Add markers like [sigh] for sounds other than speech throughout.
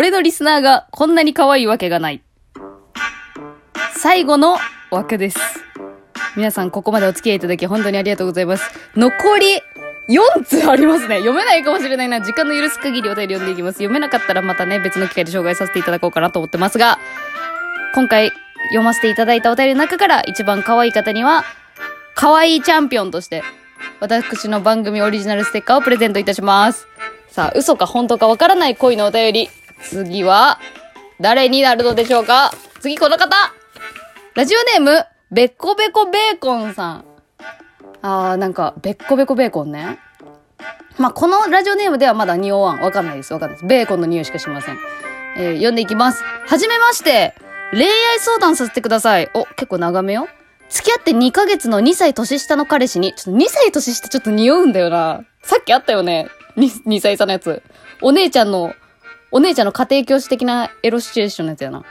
俺のリスナーがこんなに可愛いわけがない。最後の枠です。皆さんここまでお付き合いいただき本当にありがとうございます。残り4通ありますね。読めないかもしれないな。時間の許す限りお便り読んでいきます。読めなかったらまたね、別の機会で紹介させていただこうかなと思ってますが、今回読ませていただいたお便りの中から一番可愛い方には、可愛いチャンピオンとして、私の番組オリジナルステッカーをプレゼントいたします。さあ、嘘か本当かわからない恋のお便り。次は、誰になるのでしょうか？次この方ラジオネーム、べっこべこベーコンさん。あー、なんか、べっこべこベーコンね。まあ、このラジオネームではまだ匂わん。わかんないです。わかんないです。ベーコンの匂いしかしません。えー読んでいきます。はじめまして。恋愛相談させてください。お、結構長めよ。付き合って2ヶ月の2歳年下の彼氏に、ちょっと2歳年下ちょっと匂うんだよな。さっきあったよね。2, 2歳差のやつ。お姉ちゃんの、お姉ちゃんの家庭教師的なエロシチュエーションのやつやな。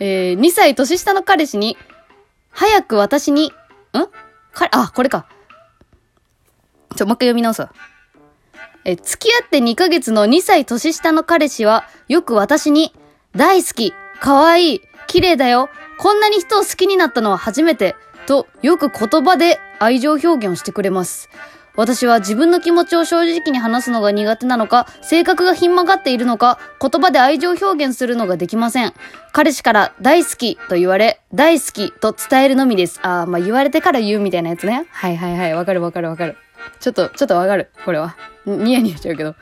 えー、2歳年下の彼氏に、早く私に、ん？か、あ、これか。ちょ、もう一回読み直すわ。え、付き合って2ヶ月の2歳年下の彼氏は、よく私に、大好き、可愛い、綺麗だよ、こんなに人を好きになったのは初めて、と、よく言葉で愛情表現をしてくれます。私は自分の気持ちを正直に話すのが苦手なのか、性格がひん曲がっているのか、言葉で愛情表現するのができません。彼氏から大好きと言われ、大好きと伝えるのみです。あー、まあ、言われてから言うみたいなやつね。はいはいはい、わかるわかるわかる。ちょっと、ちょっとわかる。これは。ニヤニヤしちゃうけど。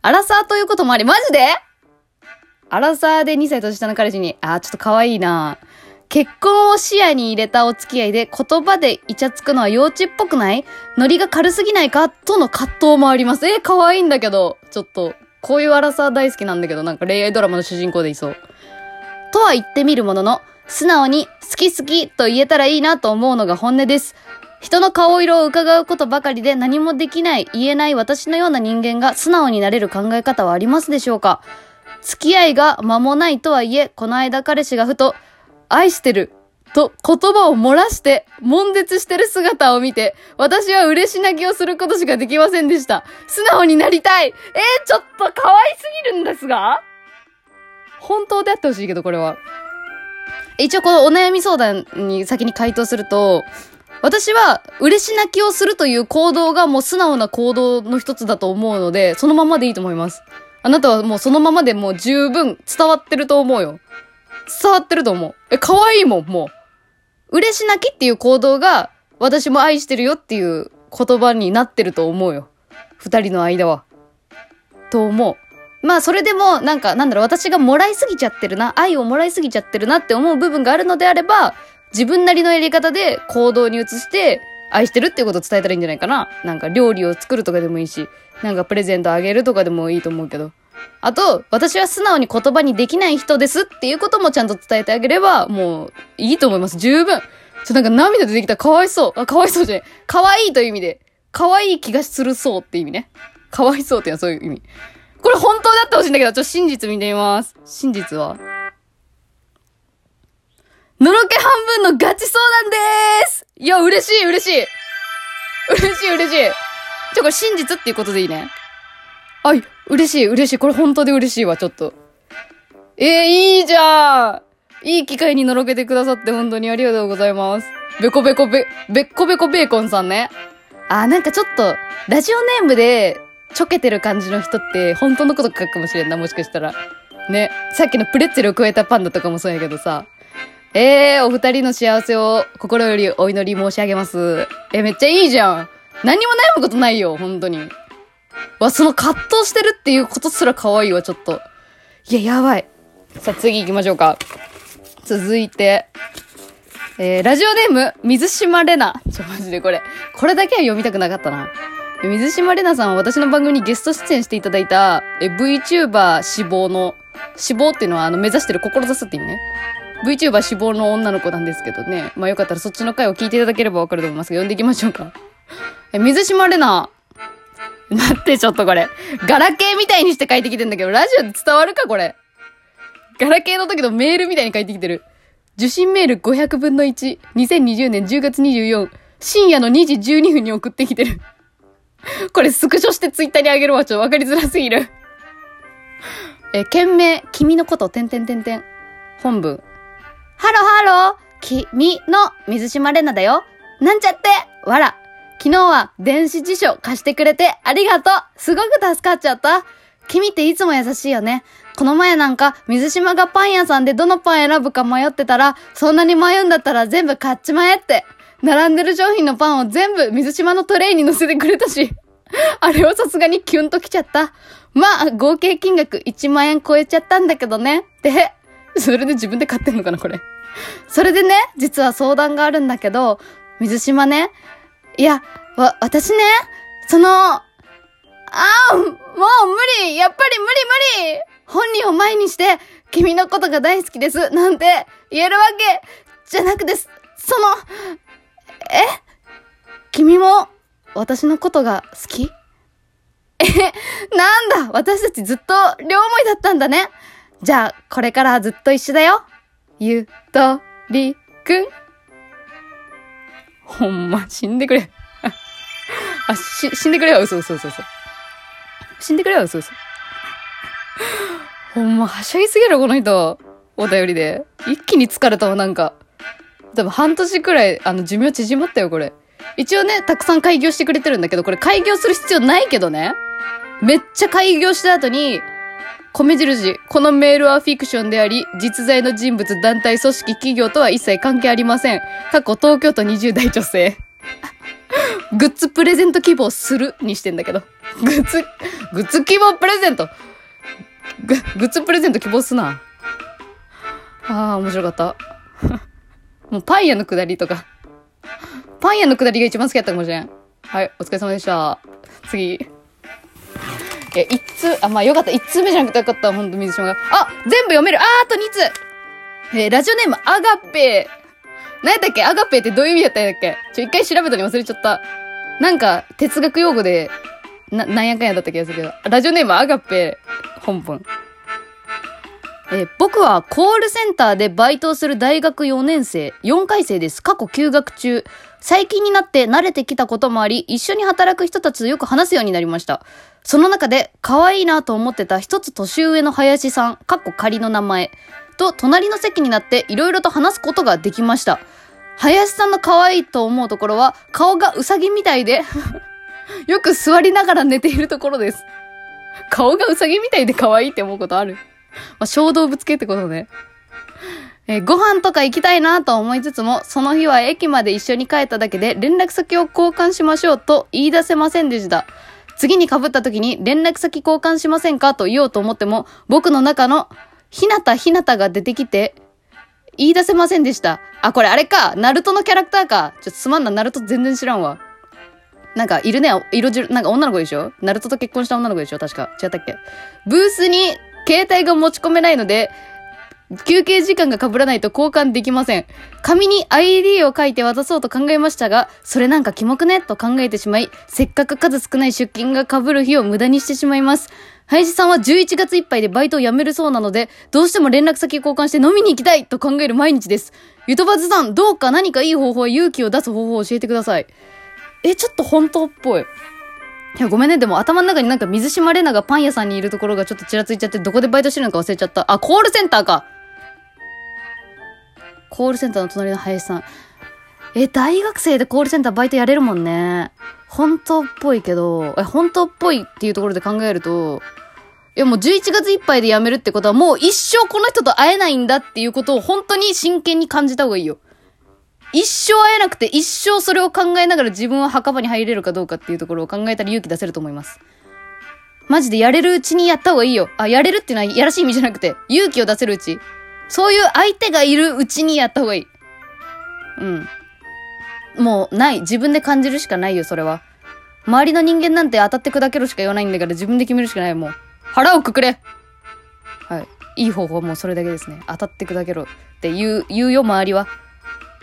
アラサーということもあり、マジで？アラサーで2歳年下の彼氏に、あー、ちょっと可愛いな結婚を視野に入れたお付き合いで言葉でイチャつくのは幼稚っぽくない？ノリが軽すぎないか？との葛藤もあります。え、可愛いんだけど、ちょっと、こういうアラサー大好きなんだけど、なんか恋愛ドラマの主人公でいそう。とは言ってみるものの、素直に好き好きと言えたらいいなと思うのが本音です。人の顔色を伺うことばかりで何もできない、言えない私のような人間が素直になれる考え方はありますでしょうか？付き合いが間もないとはいえ、この間彼氏がふと、愛してる、と言葉を漏らして、悶絶してる姿を見て、私は嬉し泣きをすることしかできませんでした。素直になりたいえー、ちょっと可愛すぎるんですが？本当であってほしいけど、これは。一応このお悩み相談に先に回答すると、私は嬉し泣きをするという行動がもう素直な行動の一つだと思うので、そのままでいいと思います。あなたはもうそのままでもう十分伝わってると思うよ。伝わってると思う。え、可愛いもん、もう。嬉し泣きっていう行動が、私も愛してるよっていう言葉になってると思うよ。二人の間は。と思う。まあ、それでも、なんか、なんだろう、私がもらいすぎちゃってるな、愛をもらいすぎちゃってるなって思う部分があるのであれば、自分なりのやり方で行動に移して、愛してるっていうことを伝えたらいいんじゃないかな。なんか、料理を作るとかでもいいし、なんかプレゼントあげるとかでもいいと思うけど。あと、私は素直に言葉にできない人ですっていうこともちゃんと伝えてあげれば、もう、いいと思います。十分。ちょ、なんか涙出てきた。かわいそう。あ、かわいそうじゃない。かわいいという意味で。かわいい気がするそうって意味ね。かわいそうっていうのはそういう意味。これ本当だってほしいんだけど、ちょっと真実見てみます。真実はのろけ半分のガチ相談でーすいや、嬉しい、嬉しい。嬉しい、嬉しい。ちょ、これ真実っていうことでいいね。あい、嬉しい、嬉しい。これ本当で嬉しいわ、ちょっと。えー、いいじゃんいい機会にのろけてくださって本当にありがとうございます。べこべこべ、べっこべこベーコンさんね。あ、なんかちょっと、ラジオネームで、ちょけてる感じの人って、本当のこと書くかもしれんな、もしかしたら。ね。さっきのプレッツェルを加えたパンダとかもそうやけどさ。えー、お二人の幸せを心よりお祈り申し上げます。え、めっちゃいいじゃん。何も悩むことないよ、本当に。わ、その葛藤してるっていうことすら可愛いわ、ちょっと。いや、やばい。さあ、次行きましょうか。続いて、えー、ラジオネーム、水島レナ。ちょ、マジでこれ。これだけは読みたくなかったな。水島レナさんは私の番組にゲスト出演していただいた、え、VTuber 志望の、志望っていうのは、あの、目指してる志すって意味ね。VTuber 志望の女の子なんですけどね。まあよかったらそっちの回を聞いていただければわかると思いますが、読んでいきましょうか。え、水島レナ。待って、ちょっとこれ。ガラケーみたいにして書いてきてんだけど、ラジオで伝わるかこれ。ガラケーの時のメールみたいに書いてきてる。受信メール500分の1。2020年10月24。深夜の2時12分に送ってきてる。これスクショしてツイッターにあげるわ。ちょっとわかりづらすぎる。え、件名、君のこと、てんてんてんてん。本文。ハロハロー君の水島玲奈だよ。なんちゃってわら。昨日は電子辞書貸してくれてありがとうすごく助かっちゃった君っていつも優しいよね。この前なんか、水島がパン屋さんでどのパン選ぶか迷ってたら、そんなに迷うんだったら全部買っちまえって。並んでる商品のパンを全部水島のトレイに乗せてくれたし。[laughs] あれはさすがにキュンときちゃった。まあ、合計金額1万円超えちゃったんだけどね。で、それで自分で買ってんのかな、これ。それでね、実は相談があるんだけど、水島ね、いや、わ、私ね、その、ああ、もう無理。やっぱり無理無理。本人を前にして、君のことが大好きです。なんて言えるわけじゃなくて、その、え？君も私のことが好き？え、なんだ。私たちずっと両思いだったんだね。じゃあ、これからずっと一緒だよ。ゆとりくん。ほんま、死んでくれ。[laughs] あ、し、死んでくれよ、嘘嘘嘘嘘。死んでくれよ、嘘嘘。ほんま、はしゃぎすぎるこの人。お便りで。一気に疲れたわ、なんか。多分半年くらい、あの、寿命縮まったよ、これ。一応ね、たくさん開業してくれてるんだけど、これ開業する必要ないけどね。めっちゃ開業した後に、米印、このメールはフィクションであり、実在の人物、団体、組織、企業とは一切関係ありません。過去東京都20代女性。[laughs] グッズプレゼント希望するにしてんだけど。グッズ、グッズ希望プレゼント。グ、グッズプレゼント希望すな。ああ、面白かった。[laughs] もうパン屋のくだりとか。パン屋のくだりが一番好きだったかもしれん。はい、お疲れ様でした。次。え、一通、あ、まあよかった。一通目じゃなくてよかった。ほんと水島が。あ全部読めるあーあと二通えー、ラジオネーム、アガペー。何やったっけ？アガペーってどういう意味やったんやっけ？ちょ、一回調べたのに忘れちゃった。なんか、哲学用語で、な、なんやかんやだった気がするけど。ラジオネーム、アガペー、本文。え僕はコールセンターでバイトをする大学4年生、4回生です。過去休学中。最近になって慣れてきたこともあり、一緒に働く人たちとよく話すようになりました。その中で、可愛いなと思ってた一つ年上の林さん、かっこ仮の名前、と隣の席になって色々と話すことができました。林さんの可愛いと思うところは、顔がウサギみたいで [laughs] よく座りながら寝ているところです。顔がウサギみたいで可愛いって思うことある？[laughs] まあ、小動物系ってことね。えー、ご飯とか行きたいなと思いつつも、その日は駅まで一緒に帰っただけで連絡先を交換しましょうと言い出せませんでした。次に被った時に連絡先交換しませんかと言おうと思っても、僕の中のひなたひなたが出てきて、言い出せませんでした。あ、これあれか。ナルトのキャラクターか。ちょっとすまんな。ナルト全然知らんわ。なんか、いるね。色白、なんか女の子でしょ？ナルトと結婚した女の子でしょ？確か。違ったっけ？ブースに携帯が持ち込めないので、休憩時間が被らないと交換できません。紙に ID を書いて渡そうと考えましたが、それなんかキモくねと考えてしまい、せっかく数少ない出勤が被る日を無駄にしてしまいます。林さんは11月いっぱいでバイトを辞めるそうなので、どうしても連絡先交換して飲みに行きたいと考える毎日です。ゆとばずさん、どうか何かいい方法や、勇気を出す方法を教えてください。え、ちょっと本当っぽい。いや、ごめんね。でも頭の中になんか水島玲奈がパン屋さんにいるところがちょっとちらついちゃって、どこでバイトしてるのか忘れちゃった。あ、コールセンターか。コールセンターの隣の林さん。え、大学生でコールセンターバイトやれるもんね。本当っぽいけど、え、本当っぽいっていうところで考えると、いやもう11月いっぱいで辞めるってことはもう一生この人と会えないんだっていうことを本当に真剣に感じた方がいいよ。一生会えなくて一生それを考えながら自分は墓場に入れるかどうかっていうところを考えたら勇気出せると思います。マジでやれるうちにやった方がいいよ。あ、やれるっていうのはやらしい意味じゃなくて、勇気を出せるうち。そういう相手がいるうちにやった方がいい。うん。もう、ない。自分で感じるしかないよ、それは。周りの人間なんて当たって砕けるしか言わないんだから自分で決めるしかないもう。腹をくくれはい。いい方法はもうそれだけですね。当たって砕けろって言う、言うよ、周りは。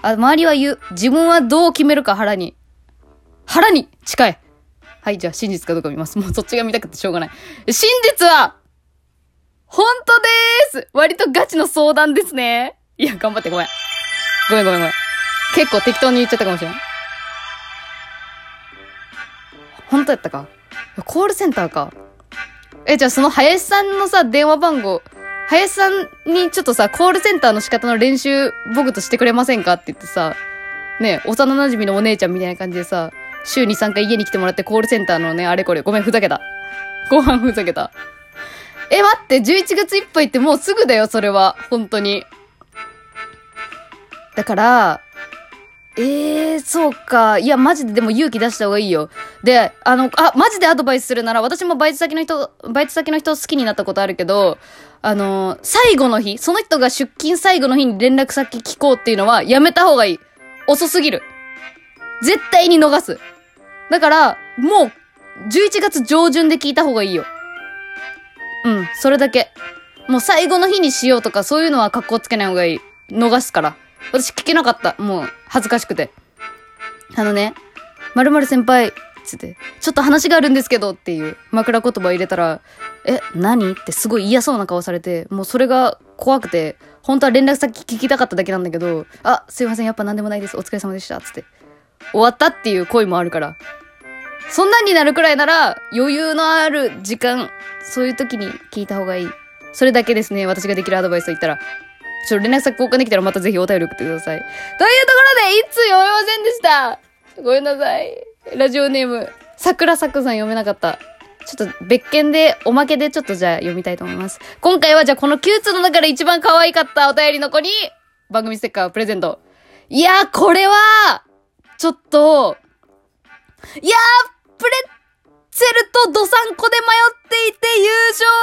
あ、周りは言う。自分はどう決めるか腹に。腹に近いはい、じゃあ真実かどうか見ます。もうそっちが見たくてしょうがない。真実は本当でーす割とガチの相談ですね。いや、頑張ってごめん。ごめんごめんごめん。結構適当に言っちゃったかもしれん。本当やったか？コールセンターか。え、じゃあその林さんのさ、電話番号、林さんにちょっとさ、コールセンターの仕方の練習、僕としてくれませんかって言ってさ、ね、幼馴染のお姉ちゃんみたいな感じでさ、週に3回家に来てもらってコールセンターのね、あれこれ、ごめん、ふざけた。ご飯ふざけた。え、待って、11月いっぱいってもうすぐだよ、それは。本当に。だから、ええー、そうか。いや、マジででも勇気出した方がいいよ。で、あの、あ、マジでアドバイスするなら、私もバイト先の人、バイト先の人好きになったことあるけど、あの、最後の日、その人が出勤最後の日に連絡先聞こうっていうのは、やめた方がいい。遅すぎる。絶対に逃す。だから、もう、11月上旬で聞いた方がいいよ。うん、それだけ。もう最後の日にしようとか、そういうのは格好つけない方がいい。逃すから。私聞けなかった。もう、恥ずかしくて。あのね、〇〇先輩、つって、ちょっと話があるんですけどっていう枕言葉入れたら、え、何？ってすごい嫌そうな顔されて、もうそれが怖くて、本当は連絡先聞きたかっただけなんだけど、あ、すいません、やっぱ何でもないです。お疲れ様でした。つって。終わったっていう声もあるから。そんなんになるくらいなら、余裕のある時間、そういう時に聞いた方がいい。それだけですね、私ができるアドバイスと言ったら。ちょっと、連絡先交換できたらまたぜひお便り送ってください。というところで、いつ読めませんでしたごめんなさい。ラジオネーム、桜咲くさん読めなかった。ちょっと別件で、おまけでちょっとじゃあ読みたいと思います。今回はじゃあこの9通の中で一番可愛かったお便りの子に、番組ステッカーをプレゼント。いやー、これは、ちょっと、いやー、プレッツェルとドサンコで迷っていて優勝は、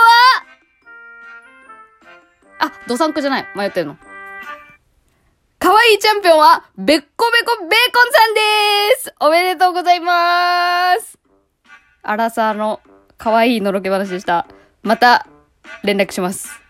あ、ドサンコじゃない。迷ってるの。可愛いチャンピオンは、べっこべこベーコンさんですおめでとうございますアラサーの可愛いのろけ話でした。また、連絡します。